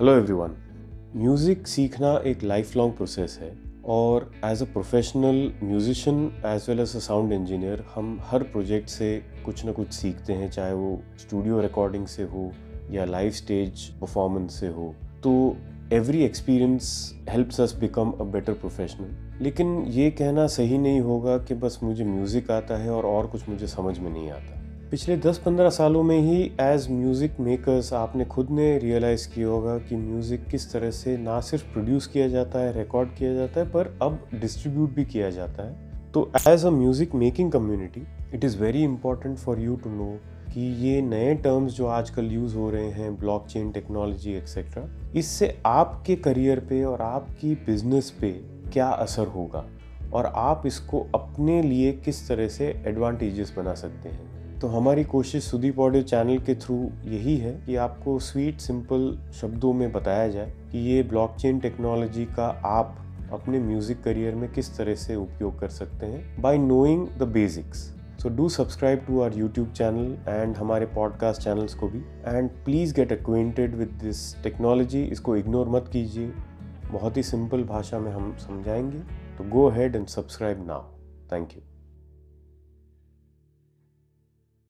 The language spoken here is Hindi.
हेलो एवरीवन म्यूज़िक सीखना एक लाइफ लॉन्ग प्रोसेस है और as a professional musician as well as a sound engineer हम हर प्रोजेक्ट से कुछ ना कुछ सीखते हैं, चाहे वो स्टूडियो रिकॉर्डिंग से हो या लाइव स्टेज परफॉर्मेंस से हो। तो every experience helps us become a better professional लेकिन ये कहना सही नहीं होगा कि बस मुझे म्यूज़िक आता है और और कुछ मुझे समझ में नहीं आता। पिछले 10-15 सालों में ही एज म्यूज़िक मेकर्स आपने खुद ने रियलाइज़ किया होगा कि म्यूज़िक किस तरह से ना सिर्फ़ प्रोड्यूस किया जाता है रिकॉर्ड किया जाता है, पर अब डिस्ट्रीब्यूट भी किया जाता है। तो as a music making community it is very important for you to know कि ये नए टर्म्स जो आजकल यूज़ हो रहे हैं ब्लॉकचेन टेक्नोलॉजी एक्सेट्रा इससे आपके करियर पे और आपकी बिज़नेस पे क्या असर होगा? और आप इसको अपने लिए किस तरह से एडवांटेजेस बना सकते हैं? तो हमारी कोशिश सुदीप ऑडियो चैनल के थ्रू यही है कि आपको स्वीट, सिंपल शब्दों में बताया जाए कि ये ब्लॉकचेन टेक्नोलॉजी का आप अपने म्यूज़िक करियर में किस तरह से उपयोग कर सकते हैं। By knowing the basics so do subscribe to our YouTube channel and हमारे पॉडकास्ट चैनल्स को भी। And please get acquainted with this technology इसको इग्नोर मत कीजिए। बहुत ही सिंपल भाषा में हम समझाएँगे। तो go ahead and subscribe now thank you